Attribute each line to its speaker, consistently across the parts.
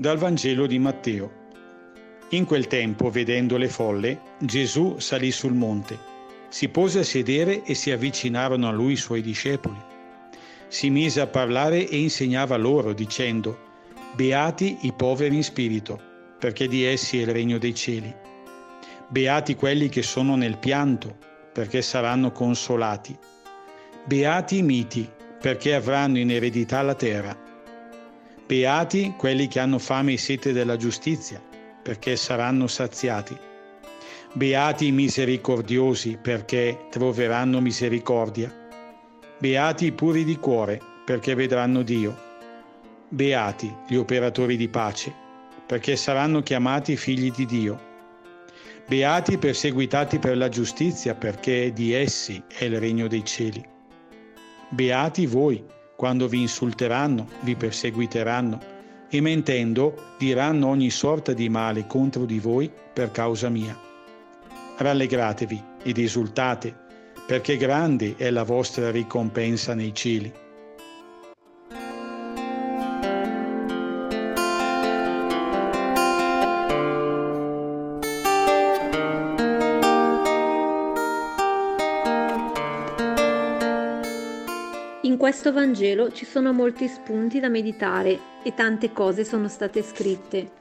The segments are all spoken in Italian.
Speaker 1: Dal Vangelo di Matteo. In quel tempo, vedendo le folle, Gesù salì sul monte, si pose a sedere e si avvicinarono a lui i suoi discepoli. Si mise a parlare e insegnava loro, dicendo, Beati i poveri in spirito, perché di essi è il regno dei cieli. Beati quelli che sono nel pianto, perché saranno consolati. Beati i miti, perché avranno in eredità la terra. Beati quelli che hanno fame e sete della giustizia, perché saranno saziati. Beati i misericordiosi, perché troveranno misericordia. Beati i puri di cuore, perché vedranno Dio. Beati gli operatori di pace, perché saranno chiamati figli di Dio. Beati i perseguitati per la giustizia, perché di essi è il regno dei cieli. Beati voi, quando vi insulteranno, vi perseguiteranno e mentendo diranno ogni sorta di male contro di voi per causa mia. Rallegratevi ed esultate, perché grande è la vostra ricompensa nei cieli
Speaker 2: questo Vangelo ci sono molti spunti da meditare e tante cose sono state scritte.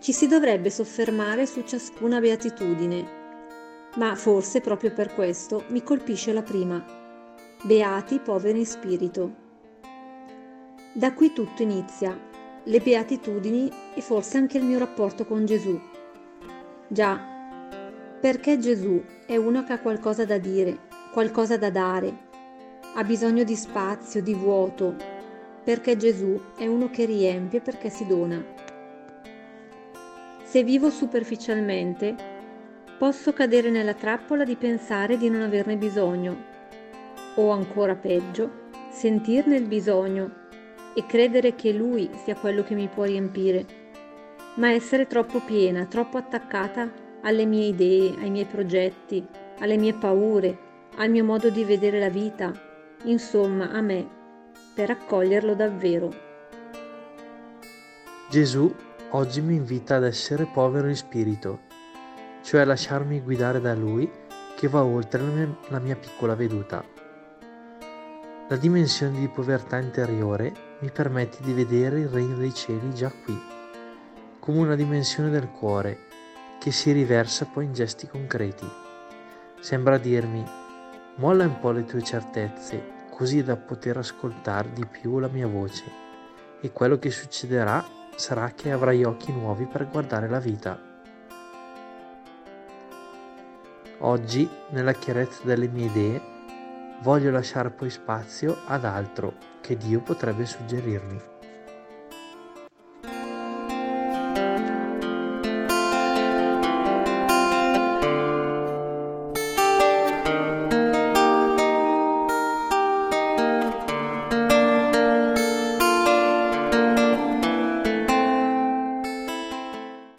Speaker 2: Ci si dovrebbe soffermare su ciascuna beatitudine, ma forse proprio per questo mi colpisce la prima. Beati poveri in spirito. Da qui tutto inizia, le beatitudini e forse anche il mio rapporto con Gesù. Già, perché Gesù è uno che ha qualcosa da dire, qualcosa da dare, ha bisogno di spazio, di vuoto, perché Gesù è uno che riempie perché si dona. Se vivo superficialmente, posso cadere nella trappola di pensare di non averne bisogno, o ancora peggio, sentirne il bisogno e credere che Lui sia quello che mi può riempire, ma essere troppo piena, troppo attaccata alle mie idee, ai miei progetti, alle mie paure, al mio modo di vedere la vita, insomma a me, per accoglierlo davvero.
Speaker 3: Gesù oggi mi invita ad essere povero in spirito, cioè a lasciarmi guidare da Lui che va oltre la mia, la mia piccola veduta. La dimensione di povertà interiore mi permette di vedere il regno dei cieli già qui, come una dimensione del cuore che si riversa poi in gesti concreti. Sembra dirmi Molla un po' le tue certezze, così da poter ascoltare di più la mia voce. E quello che succederà sarà che avrai occhi nuovi per guardare la vita. Oggi, nella chiarezza delle mie idee, voglio lasciare poi spazio ad altro che Dio potrebbe suggerirmi.